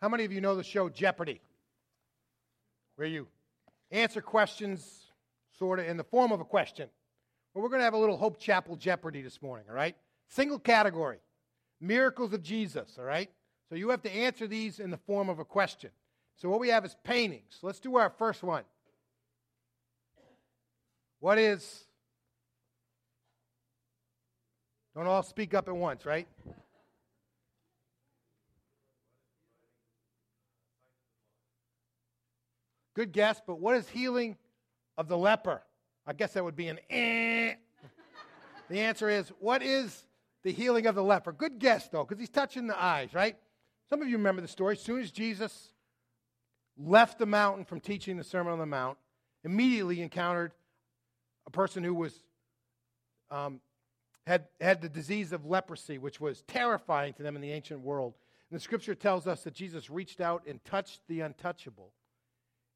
How many of you know the show Jeopardy? Where you answer questions sort of in the form of a question. Well, we're going to have a little Hope Chapel Jeopardy this morning, all right? Single category miracles of Jesus, all right? So you have to answer these in the form of a question. So what we have is paintings. Let's do our first one. What is. Don't all speak up at once, right? Good guess, but what is healing of the leper? I guess that would be an eh. The answer is what is the healing of the leper? Good guess, though, because he's touching the eyes, right? Some of you remember the story. As soon as Jesus left the mountain from teaching the Sermon on the Mount, immediately encountered a person who was um, had, had the disease of leprosy, which was terrifying to them in the ancient world. And the scripture tells us that Jesus reached out and touched the untouchable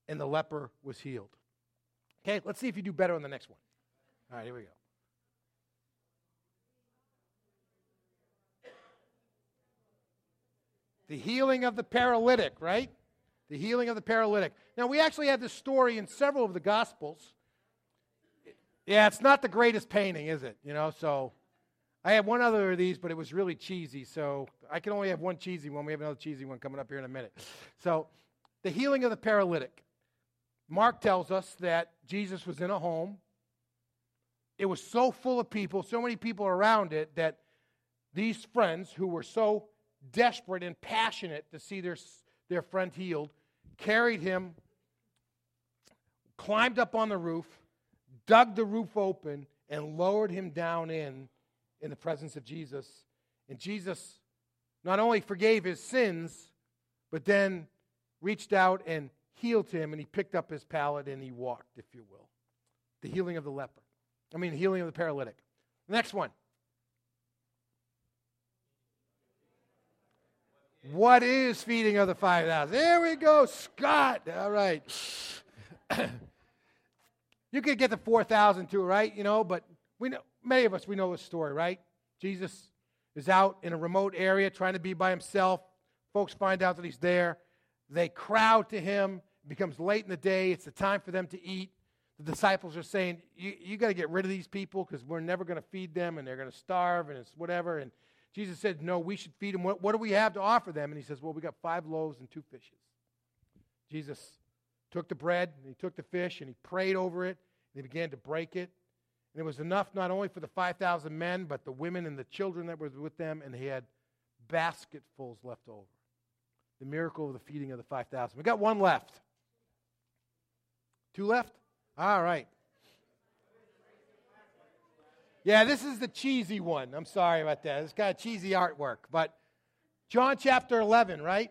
and the leper was healed. Okay, let's see if you do better on the next one. All right, here we go. The healing of the paralytic, right? The healing of the paralytic. Now, we actually have this story in several of the Gospels. Yeah, it's not the greatest painting, is it? You know, so I have one other of these, but it was really cheesy. So I can only have one cheesy one. We have another cheesy one coming up here in a minute. So, the healing of the paralytic. Mark tells us that Jesus was in a home. It was so full of people, so many people around it, that these friends who were so desperate and passionate to see their, their friend healed carried him, climbed up on the roof, dug the roof open, and lowered him down in in the presence of Jesus. And Jesus not only forgave his sins, but then reached out and healed him, and he picked up his pallet and he walked, if you will. The healing of the leper. I mean, healing of the paralytic. Next one. What is feeding of the 5,000? There we go, Scott. All right. you could get the 4,000 too, right? You know, but we know, many of us, we know the story, right? Jesus is out in a remote area trying to be by himself. Folks find out that he's there. They crowd to him. It becomes late in the day. It's the time for them to eat. The disciples are saying, You, you got to get rid of these people because we're never going to feed them and they're going to starve and it's whatever. And Jesus said, No, we should feed them. What, what do we have to offer them? And he says, Well, we got five loaves and two fishes. Jesus took the bread and he took the fish and he prayed over it and he began to break it. And it was enough not only for the 5,000 men, but the women and the children that were with them, and he had basketfuls left over the miracle of the feeding of the 5,000. We got one left. Two left? All right. Yeah, this is the cheesy one. I'm sorry about that. It's got cheesy artwork. But John chapter 11, right?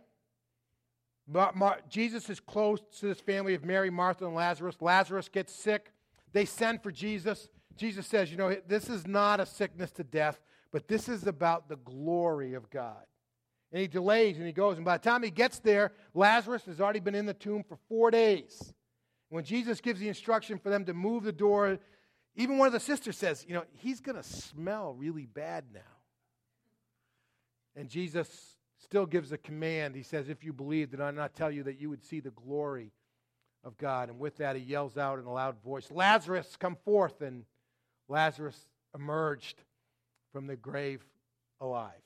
Mar- Mar- Jesus is close to this family of Mary, Martha, and Lazarus. Lazarus gets sick. They send for Jesus. Jesus says, You know, this is not a sickness to death, but this is about the glory of God and he delays and he goes. And by the time he gets there, Lazarus has already been in the tomb for four days. When Jesus gives the instruction for them to move the door, even one of the sisters says, You know, he's going to smell really bad now. And Jesus still gives a command. He says, If you believe, did I not tell you that you would see the glory of God? And with that, he yells out in a loud voice, Lazarus, come forth. And Lazarus emerged from the grave alive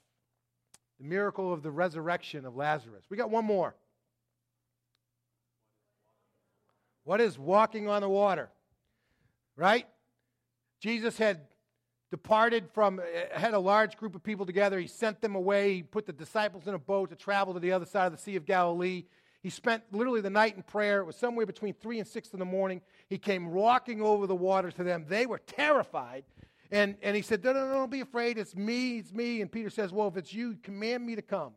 the miracle of the resurrection of Lazarus. We got one more. What is walking on the water? Right? Jesus had departed from, had a large group of people together. He sent them away. He put the disciples in a boat to travel to the other side of the Sea of Galilee. He spent literally the night in prayer. It was somewhere between 3 and 6 in the morning. He came walking over the water to them. They were terrified and, and he said, no, no, no, don't be afraid. It's me, it's me. And Peter says, well, if it's you, command me to come.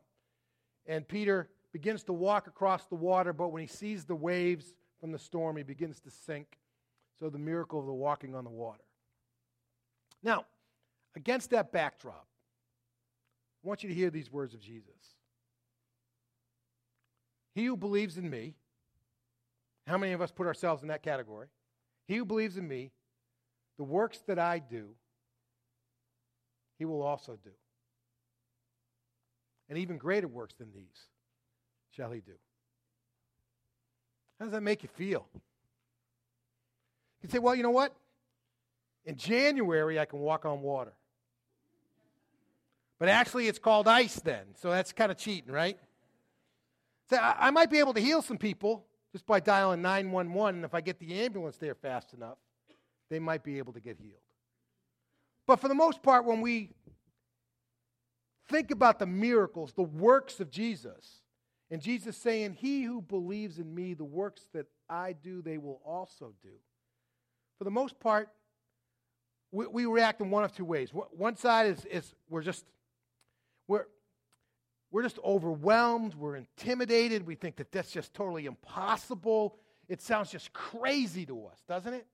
And Peter begins to walk across the water, but when he sees the waves from the storm, he begins to sink. So the miracle of the walking on the water. Now, against that backdrop, I want you to hear these words of Jesus. He who believes in me, how many of us put ourselves in that category? He who believes in me, the works that I do, he will also do. And even greater works than these shall he do. How does that make you feel? You say, well, you know what? In January, I can walk on water. But actually, it's called ice then, so that's kind of cheating, right? So I, I might be able to heal some people just by dialing 911, and if I get the ambulance there fast enough, they might be able to get healed. But for the most part, when we think about the miracles, the works of Jesus, and Jesus saying, He who believes in me, the works that I do, they will also do. For the most part, we, we react in one of two ways. One side is, is we're just we're, we're just overwhelmed, we're intimidated, we think that that's just totally impossible. It sounds just crazy to us, doesn't it?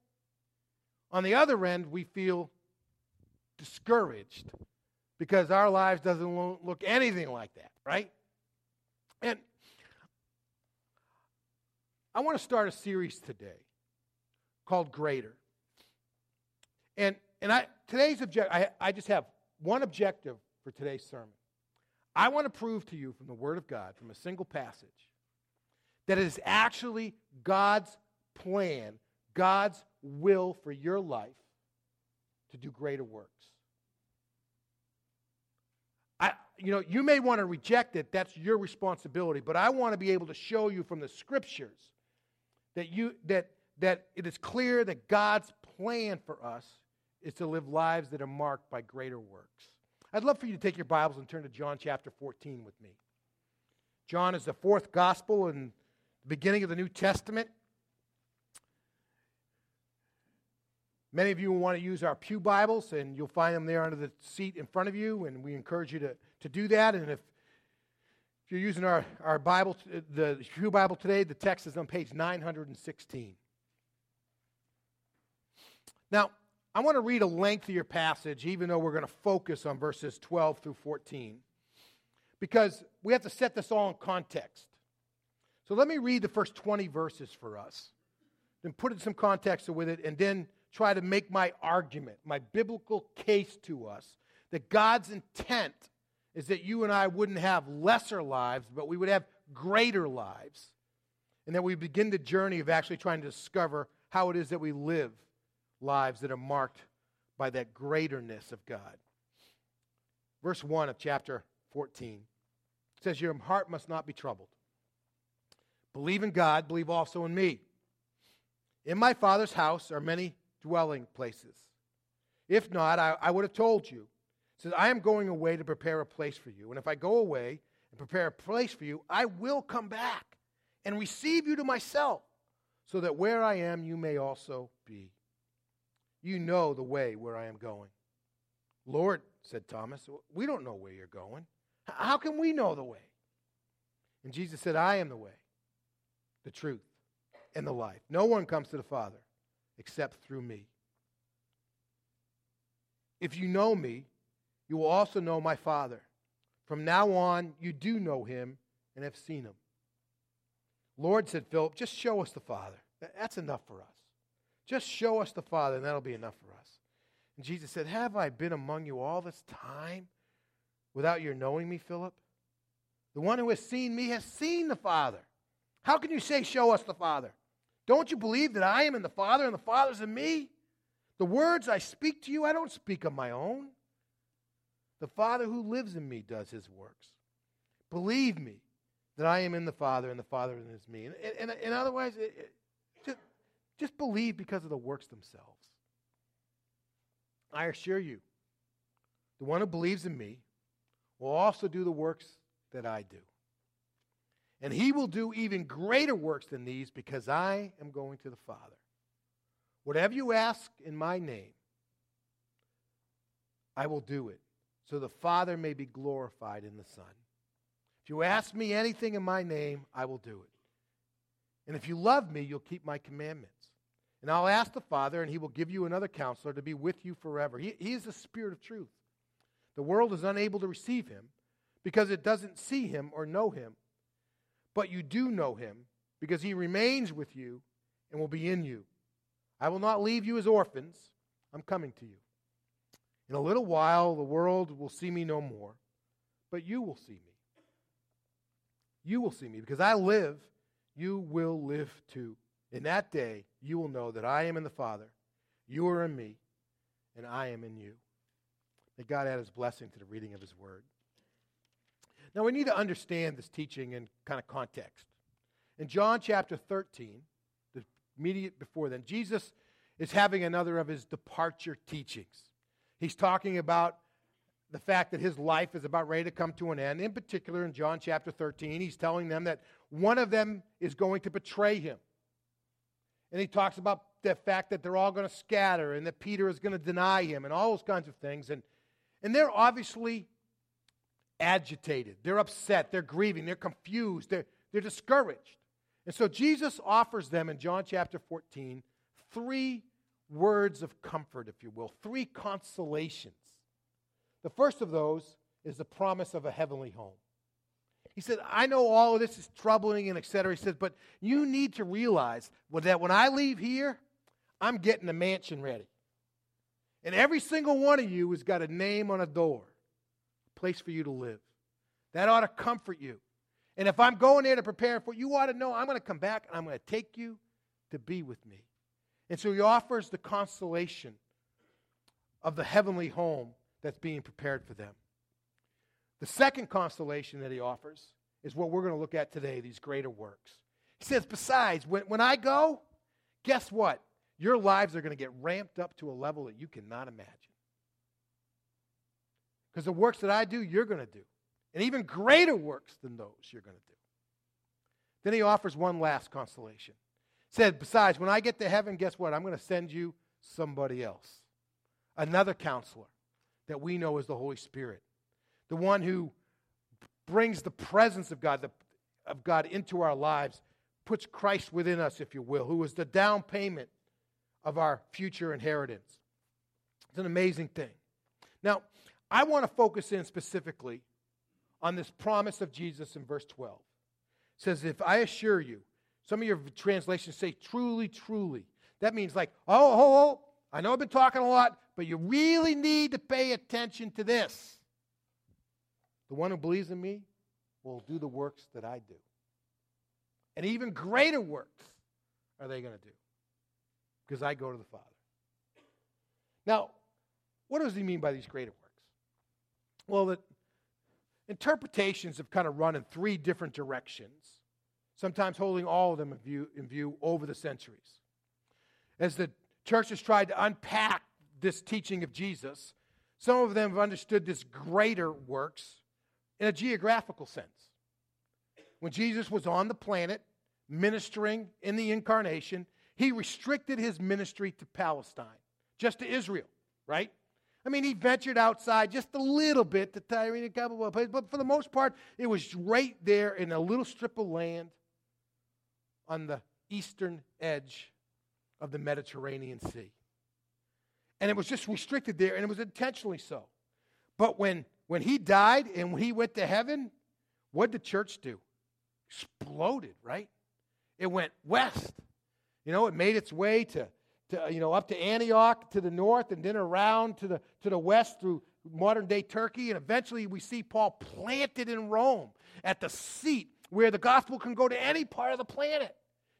On the other end, we feel discouraged because our lives doesn't look anything like that, right? And I want to start a series today called Greater. And and I today's object I, I just have one objective for today's sermon. I want to prove to you from the Word of God, from a single passage, that it is actually God's plan, God's will for your life to do greater works. I, you know, you may want to reject it, that's your responsibility, but I want to be able to show you from the scriptures that you that that it is clear that God's plan for us is to live lives that are marked by greater works. I'd love for you to take your Bibles and turn to John chapter 14 with me. John is the fourth gospel in the beginning of the New Testament. Many of you will want to use our Pew Bibles, and you'll find them there under the seat in front of you, and we encourage you to, to do that. And if, if you're using our, our Bible, the Pew Bible today, the text is on page 916. Now, I want to read a lengthier passage, even though we're going to focus on verses 12 through 14, because we have to set this all in context. So let me read the first 20 verses for us, then put it in some context with it, and then try to make my argument, my biblical case to us that God's intent is that you and I wouldn't have lesser lives, but we would have greater lives. And that we begin the journey of actually trying to discover how it is that we live lives that are marked by that greaterness of God. Verse 1 of chapter 14 says, Your heart must not be troubled. Believe in God, believe also in me. In my Father's house are many dwelling places. If not, I, I would have told you. Says, I am going away to prepare a place for you. And if I go away and prepare a place for you, I will come back and receive you to myself, so that where I am, you may also be. You know the way where I am going. Lord, said Thomas, we don't know where you're going. How can we know the way? And Jesus said, I am the way, the truth, and the life. No one comes to the Father except through me. If you know me, you will also know my Father. From now on, you do know him and have seen him. Lord, said Philip, just show us the Father. That's enough for us. Just show us the Father, and that'll be enough for us. And Jesus said, Have I been among you all this time without your knowing me, Philip? The one who has seen me has seen the Father. How can you say, Show us the Father? Don't you believe that I am in the Father and the Father's in me? The words I speak to you, I don't speak of my own. The Father who lives in me does his works. Believe me that I am in the Father and the Father is in me. And, and, and otherwise, it, it, just, just believe because of the works themselves. I assure you, the one who believes in me will also do the works that I do. And he will do even greater works than these because I am going to the Father. Whatever you ask in my name, I will do it, so the Father may be glorified in the Son. If you ask me anything in my name, I will do it. And if you love me, you'll keep my commandments. And I'll ask the Father, and he will give you another counselor to be with you forever. He, he is the Spirit of truth. The world is unable to receive him because it doesn't see him or know him but you do know him because he remains with you and will be in you. I will not leave you as orphans. I'm coming to you. In a little while, the world will see me no more, but you will see me. you will see me. Because I live, you will live too. In that day, you will know that I am in the Father, you are in me, and I am in you. May God add his blessing to the reading of his word. Now, we need to understand this teaching in kind of context. In John chapter 13, the immediate before then, Jesus is having another of his departure teachings. He's talking about the fact that his life is about ready to come to an end. In particular, in John chapter 13, he's telling them that one of them is going to betray him. And he talks about the fact that they're all going to scatter and that Peter is going to deny him and all those kinds of things. And, and they're obviously agitated. They're upset. They're grieving. They're confused. They're, they're discouraged. And so Jesus offers them in John chapter 14 three words of comfort, if you will, three consolations. The first of those is the promise of a heavenly home. He said, I know all of this is troubling and etc. He says, but you need to realize that when I leave here, I'm getting a mansion ready. And every single one of you has got a name on a door, a place for you to live. That ought to comfort you. And if I'm going there to prepare for you, ought to know I'm going to come back and I'm going to take you to be with me. And so he offers the consolation of the heavenly home that's being prepared for them. The second consolation that he offers is what we're going to look at today these greater works. He says, besides, when, when I go, guess what? Your lives are going to get ramped up to a level that you cannot imagine. Because the works that I do, you're going to do. And even greater works than those you're going to do. Then he offers one last consolation said, Besides, when I get to heaven, guess what? I'm going to send you somebody else, another counselor that we know is the Holy Spirit, the one who brings the presence of God, the, of God into our lives, puts Christ within us, if you will, who is the down payment of our future inheritance. It's an amazing thing. Now, I want to focus in specifically on this promise of Jesus in verse 12. It says, If I assure you, some of your translations say truly, truly. That means like, oh, oh, oh, I know I've been talking a lot, but you really need to pay attention to this. The one who believes in me will do the works that I do. And even greater works are they going to do because I go to the Father. Now, what does he mean by these greater works? Well, the interpretations have kind of run in three different directions sometimes holding all of them in view, in view over the centuries. As the church has tried to unpack this teaching of Jesus, some of them have understood this greater works in a geographical sense. When Jesus was on the planet ministering in the incarnation, he restricted his ministry to Palestine, just to Israel, right? I mean, he ventured outside just a little bit to Tyre and a couple of places, but for the most part, it was right there in a little strip of land on the eastern edge of the Mediterranean Sea. And it was just restricted there, and it was intentionally so. But when, when he died and when he went to heaven, what did the church do? Exploded, right? It went west. You know, it made its way to, to you know, up to Antioch to the north and then around to the, to the west through modern day Turkey. And eventually we see Paul planted in Rome at the seat where the gospel can go to any part of the planet.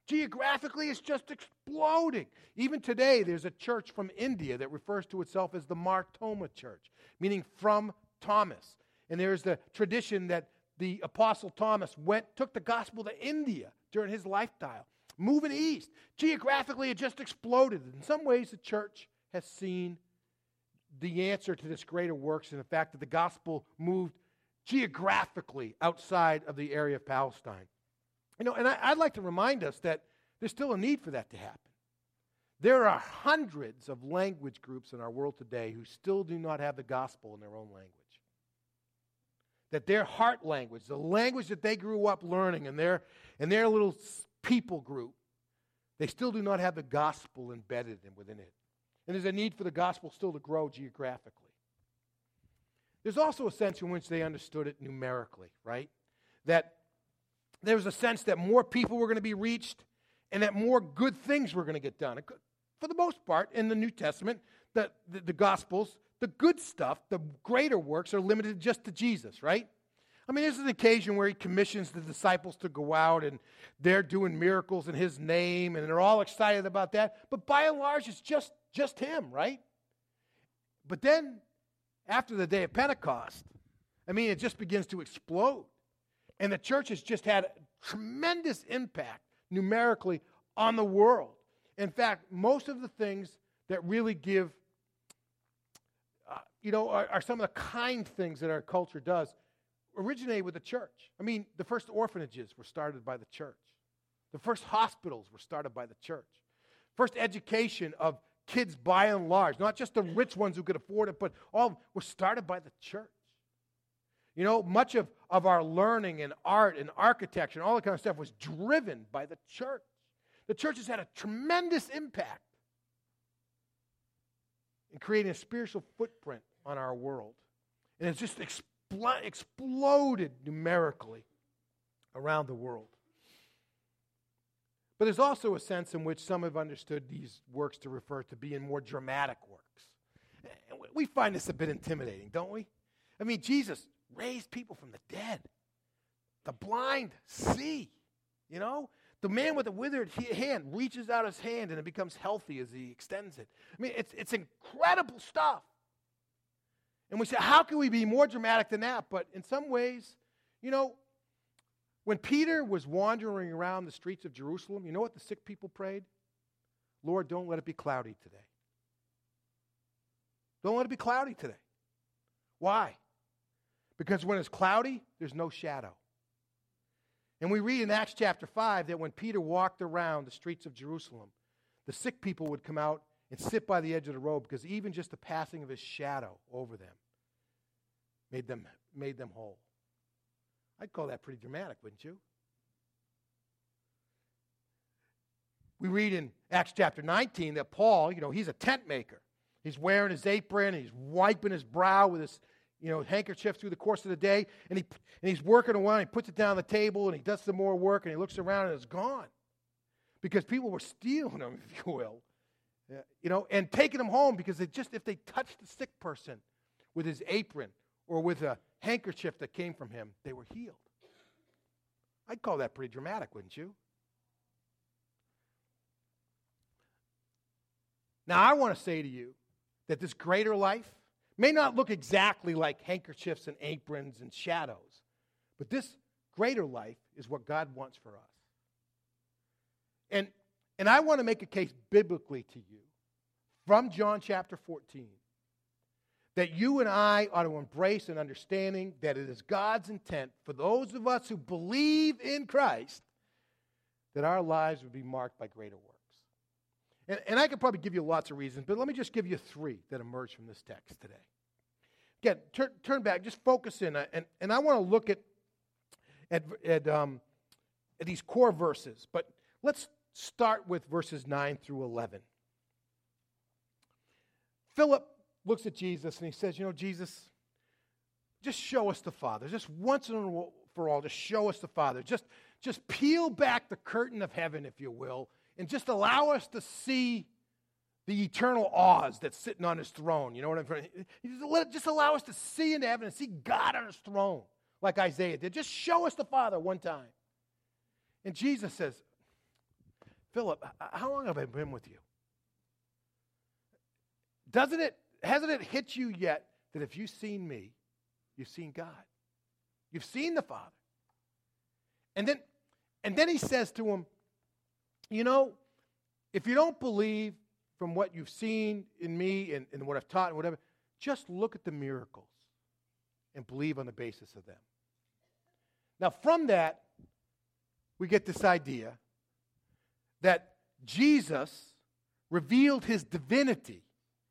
Geographically, it's just exploding. Even today, there's a church from India that refers to itself as the Mar Thoma Church, meaning from Thomas. And there's the tradition that the Apostle Thomas went, took the gospel to India during his lifetime, moving east. Geographically, it just exploded. In some ways, the church has seen the answer to this greater works in the fact that the gospel moved geographically outside of the area of Palestine. You know, and I, would like to remind us that there's still a need for that to happen. There are hundreds of language groups in our world today who still do not have the gospel in their own language. That their heart language, the language that they grew up learning in their, in their little people group, they still do not have the gospel embedded within it. And there's a need for the gospel still to grow geographically. There's also a sense in which they understood it numerically, right? That there was a sense that more people were going to be reached and that more good things were going to get done. For the most part, in the New Testament, the, the, the Gospels, the good stuff, the greater works are limited just to Jesus, right? I mean, this is an occasion where he commissions the disciples to go out and they're doing miracles in his name and they're all excited about that. But by and large, it's just, just him, right? But then, after the day of Pentecost, I mean, it just begins to explode. And the church has just had tremendous impact numerically on the world. In fact, most of the things that really give, uh, you know, are, are some of the kind things that our culture does originate with the church. I mean, the first orphanages were started by the church. The first hospitals were started by the church. First education of kids by and large, not just the rich ones who could afford it, but all were started by the church. You know, much of, of our learning and art and architecture and all that kind of stuff was driven by the church. The church has had a tremendous impact in creating a spiritual footprint on our world. And it's just expl- exploded numerically around the world. But there's also a sense in which some have understood these works to refer to being more dramatic works. We find this a bit intimidating, don't we? I mean, Jesus raised people from the dead. The blind see, you know? The man with the withered hand reaches out his hand and it becomes healthy as he extends it. I mean, it's, it's incredible stuff. And we say, how can we be more dramatic than that? But in some ways, you know, when Peter was wandering around the streets of Jerusalem, you know what the sick people prayed? Lord, don't let it be cloudy today. Don't let it be cloudy today. Why? Because when it's cloudy, there's no shadow. And we read in Acts chapter 5 that when Peter walked around the streets of Jerusalem, the sick people would come out and sit by the edge of the road because even just the passing of his shadow over them made them, made them whole. I'd call that pretty dramatic, wouldn't you? We read in Acts chapter 19 that Paul, you know, he's a tent maker. He's wearing his apron, and he's wiping his brow with his you know, handkerchief through the course of the day, and, he, and he's working a while, and he puts it down on the table, and he does some more work, and he looks around, and it's gone. Because people were stealing them, if you will. you know, and taking them home because they just, if they touched the sick person with his apron or with a handkerchief that came from him, they were healed. I'd call that pretty dramatic, wouldn't you? Now, I want to say to you that this greater life may not look exactly like handkerchiefs and aprons and shadows, but this greater life is what God wants for us. And, and I want to make a case biblically to you from John chapter 14 that you and I ought to embrace an understanding that it is God's intent for those of us who believe in Christ that our lives would be marked by greater works. And, and I could probably give you lots of reasons, but let me just give you three that emerge from this text today. Again, turn, turn back, just focus in, and, and I want to look at, at, at, um, at these core verses, but let's start with verses 9 through 11. Philip looks at Jesus and he says, You know, Jesus, just show us the Father. Just once and for all, just show us the Father. Just, just peel back the curtain of heaven, if you will, and just allow us to see the eternal Oz that's sitting on his throne. You know what I'm saying? Just, just allow us to see into heaven and see God on his throne, like Isaiah did. Just show us the Father one time. And Jesus says, Philip, how long have I been with you? Doesn't it, hasn't it hit you yet that if you've seen me, you've seen God? You've seen the Father. And then, and then he says to him, You know, if you don't believe from what you've seen in me and, and what I've taught and whatever, just look at the miracles and believe on the basis of them. Now, from that, we get this idea that Jesus revealed his divinity,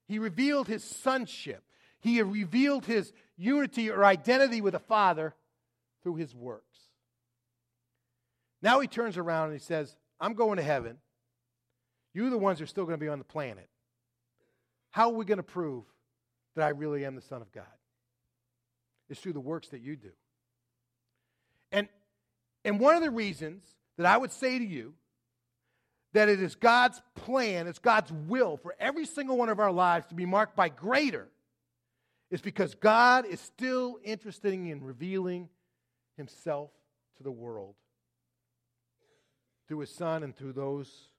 he revealed his sonship, he revealed his unity or identity with the Father through his works. Now he turns around and he says, I'm going to heaven. You're the ones who are still going to be on the planet. How are we going to prove that I really am the Son of God? It's through the works that you do. And, and one of the reasons that I would say to you that it is God's plan, it's God's will for every single one of our lives to be marked by greater is because God is still interested in revealing himself to the world through his son and through those.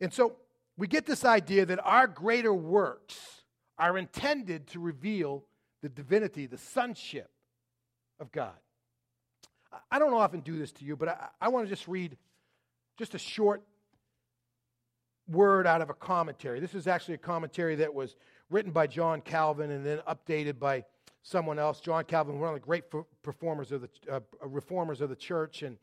And so we get this idea that our greater works are intended to reveal the divinity, the sonship of God. I don't often do this to you, but I, I want to just read just a short word out of a commentary. This is actually a commentary that was written by John Calvin and then updated by someone else. John Calvin, one of the great performers of the uh, reformers of the church, and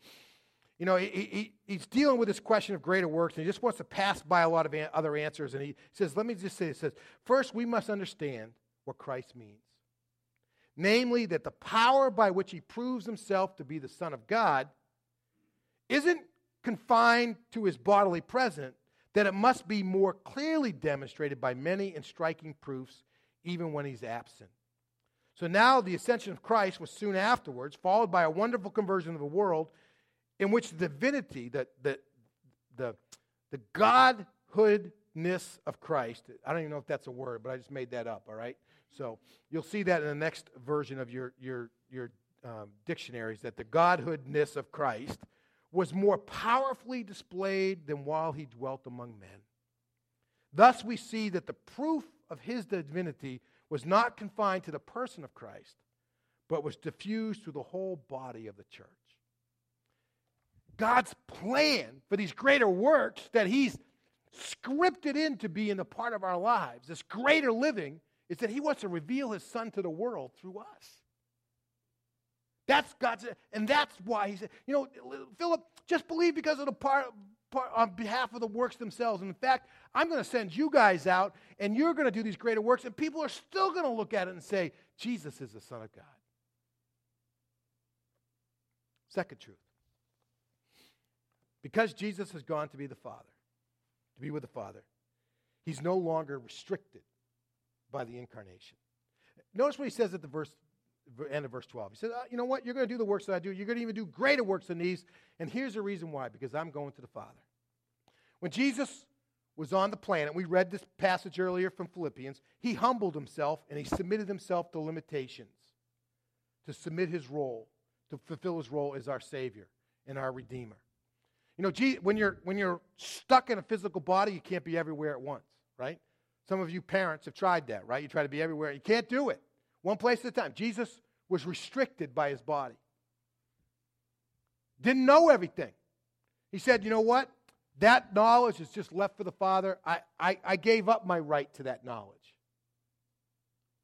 you know he, he, he's dealing with this question of greater works, and he just wants to pass by a lot of other answers. And he says, "Let me just say," he says, first we must understand what Christ means, namely that the power by which he proves himself to be the Son of God isn't confined to his bodily presence." That it must be more clearly demonstrated by many and striking proofs, even when he's absent. So now the ascension of Christ was soon afterwards, followed by a wonderful conversion of the world in which the divinity, the, the, the, the godhoodness of Christ, I don't even know if that's a word, but I just made that up, all right? So you'll see that in the next version of your, your, your um, dictionaries, that the godhoodness of Christ was more powerfully displayed than while he dwelt among men. Thus, we see that the proof of his divinity was not confined to the person of Christ, but was diffused through the whole body of the church. God's plan for these greater works that he's scripted in to be in the part of our lives, this greater living, is that he wants to reveal his son to the world through us. That's God's, and that's why he said, you know, Philip, just believe because of the part, part on behalf of the works themselves. And in fact, I'm going to send you guys out, and you're going to do these greater works, and people are still going to look at it and say, Jesus is the Son of God. Second truth. Because Jesus has gone to be the Father, to be with the Father, he's no longer restricted by the incarnation. Notice what he says at the verse end of verse 12. He said, uh, You know what? You're going to do the works that I do. You're going to even do greater works than these. And here's the reason why because I'm going to the Father. When Jesus was on the planet, we read this passage earlier from Philippians, he humbled himself and he submitted himself to limitations to submit his role, to fulfill his role as our Savior and our Redeemer. You know, when you're, when you're stuck in a physical body, you can't be everywhere at once, right? Some of you parents have tried that, right? You try to be everywhere. You can't do it. One place at a time. Jesus was restricted by his body. Didn't know everything. He said, You know what? That knowledge is just left for the Father. I, I, I gave up my right to that knowledge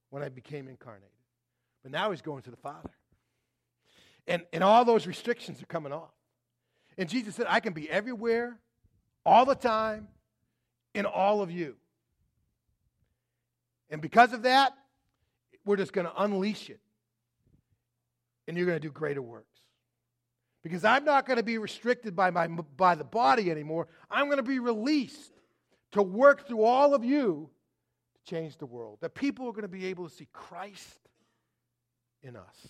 when I became incarnated. But now he's going to the Father. And, and all those restrictions are coming off. And Jesus said, I can be everywhere, all the time, in all of you. And because of that, we're just going to unleash it. And you're going to do greater works. Because I'm not going to be restricted by, my, by the body anymore. I'm going to be released to work through all of you to change the world. That people are going to be able to see Christ in us.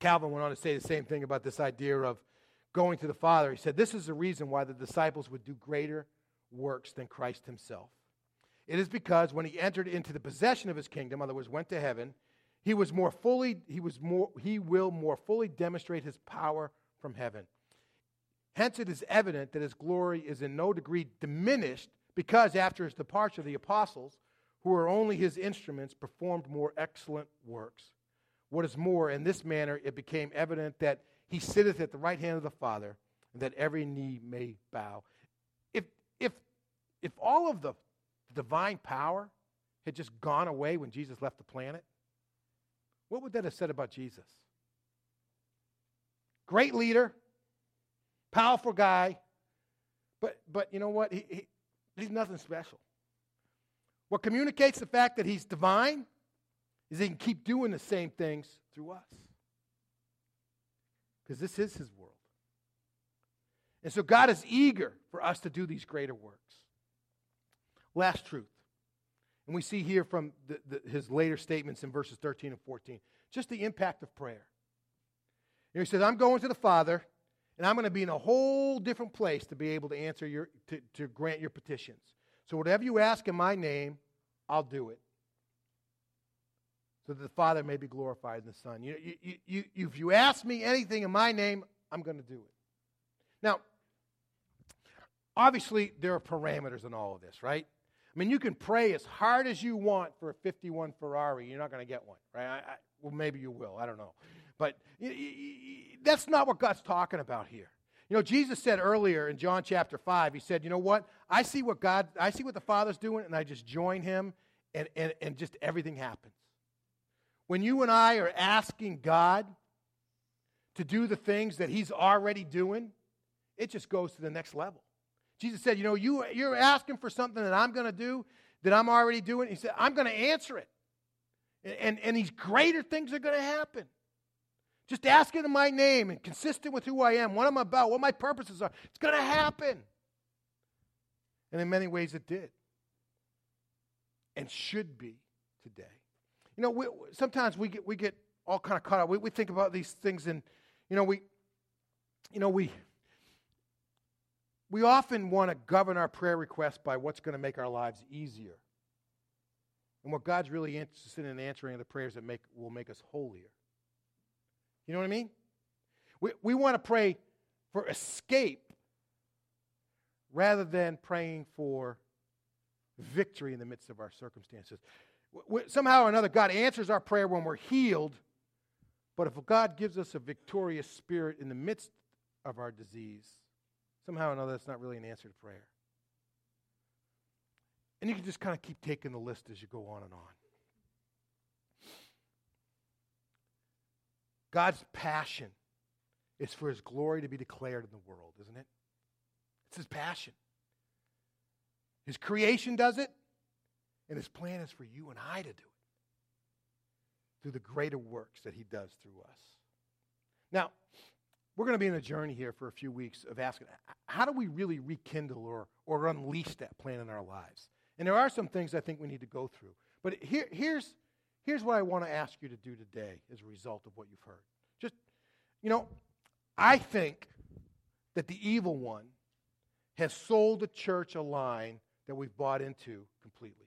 Calvin went on to say the same thing about this idea of going to the Father. He said, This is the reason why the disciples would do greater works than Christ himself. It is because when he entered into the possession of his kingdom, in other words, went to heaven, he was more fully, he was more, he will more fully demonstrate his power from heaven. Hence, it is evident that his glory is in no degree diminished because after his departure, the apostles, who were only his instruments, performed more excellent works. What is more, in this manner it became evident that he sitteth at the right hand of the Father, and that every knee may bow. If, if, if all of the the divine power had just gone away when Jesus left the planet, what would that have said about Jesus? Great leader, powerful guy, but, but you know what? He, he, he's nothing special. What communicates the fact that he's divine is he can keep doing the same things through us. Because this is his world. And so God is eager for us to do these greater works. Last truth. And we see here from the, the, his later statements in verses 13 and 14 just the impact of prayer. And he says, I'm going to the Father, and I'm going to be in a whole different place to be able to answer your, to, to grant your petitions. So whatever you ask in my name, I'll do it. so that the Father may be glorified in the Son. You, you, you, you, if you ask me anything in my name, I'm going to do it. Now, obviously, there are parameters in all of this, right? I mean, you can pray as hard as you want for a 51 Ferrari. You're not going to get one, right? I, I, well, maybe you will. I don't know. But that's not what God's talking about here. You know, Jesus said earlier in John chapter 5, he said, You know what? I see what God, I see what the Father's doing, and I just join him, and, and, and just everything happens. When you and I are asking God to do the things that he's already doing, it just goes to the next level. Jesus said, You know, you, you're asking for something that I'm going to do, that I'm already doing. He said, I'm going to answer it. And, and, these greater things are going to happen. Just ask it in my name and consistent with who I am, what I'm about, what my purposes are. It's going to happen. And in many ways, it did. And should be today. You know, we, sometimes we get, we get all kind of caught up. We, we think about these things and, you know, we, you know, we, we often want to govern our prayer requests by what's going to make our lives easier. And what God's really interested in answering are the prayers that make, will make us holier. You know what I mean? We, we want to pray for escape rather than praying for victory in the midst of our circumstances. We, somehow or another, God answers our prayer when we're healed, but if God gives us a victorious spirit in the midst of our disease, somehow or another, that's not really an answer to prayer. And you can just kind of keep taking the list as you go on and on. God's passion is for his glory to be declared in the world, isn't it? It's his passion. His creation does it, and his plan is for you and I to do it through the greater works that he does through us. Now, we're going to be in a journey here for a few weeks of asking how do we really rekindle or, or unleash that plan in our lives? And there are some things I think we need to go through. But here, here's, Here's what I want to ask you to do today as a result of what you've heard. Just, you know, I think that the evil one has sold the church a line that we've bought into completely.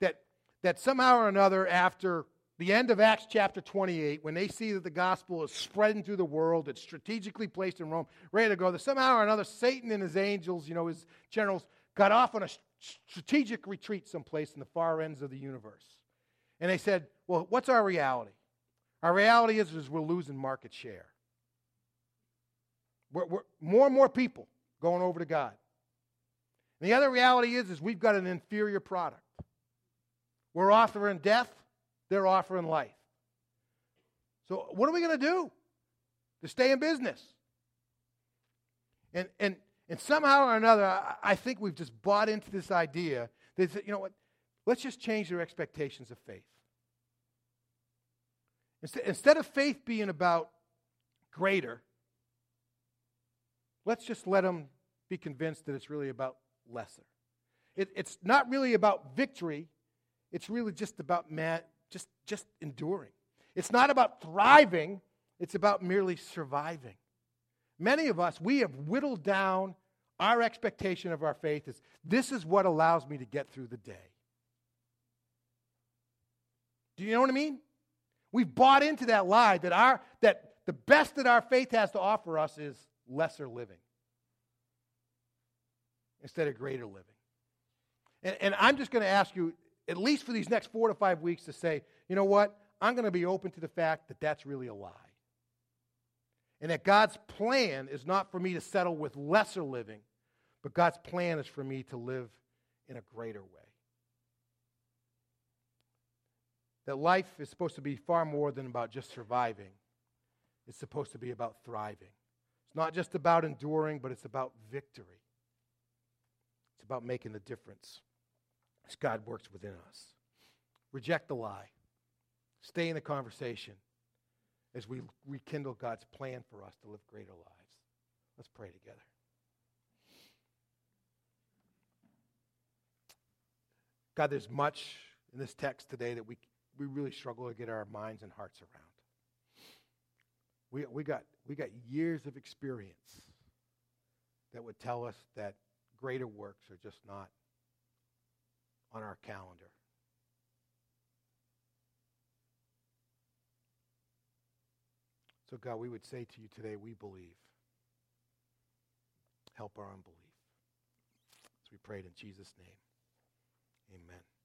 That, that somehow or another, after the end of Acts chapter 28, when they see that the gospel is spreading through the world, it's strategically placed in Rome, ready to go, that somehow or another, Satan and his angels, you know, his generals, got off on a strategic retreat someplace in the far ends of the universe. And they said, Well, what's our reality? Our reality is, is we're losing market share. We're, we're, more and more people going over to God. And the other reality is, is we've got an inferior product. We're offering death, they're offering life. So what are we going to do to stay in business? And, and, and somehow or another, I, I think we've just bought into this idea that, you know what, Let's just change their expectations of faith. Instead of faith being about greater, let's just let them be convinced that it's really about lesser. It, it's not really about victory, it's really just about man, just, just enduring. It's not about thriving, it's about merely surviving. Many of us, we have whittled down our expectation of our faith is this is what allows me to get through the day. Do you know what I mean? We've bought into that lie that, our, that the best that our faith has to offer us is lesser living instead of greater living. And, and I'm just going to ask you, at least for these next four to five weeks, to say, you know what? I'm going to be open to the fact that that's really a lie. And that God's plan is not for me to settle with lesser living, but God's plan is for me to live in a greater way. that life is supposed to be far more than about just surviving. It's supposed to be about thriving. It's not just about enduring, but it's about victory. It's about making the difference as God works within us. Reject the lie. Stay in the conversation as we rekindle God's plan for us to live greater lives. Let's pray together. God, there's much in this text today that we we really struggle to get our minds and hearts around. We, we, got, we got years of experience that would tell us that greater works are just not on our calendar. So, God, we would say to you today, we believe. Help our unbelief. As we prayed in Jesus' name, amen.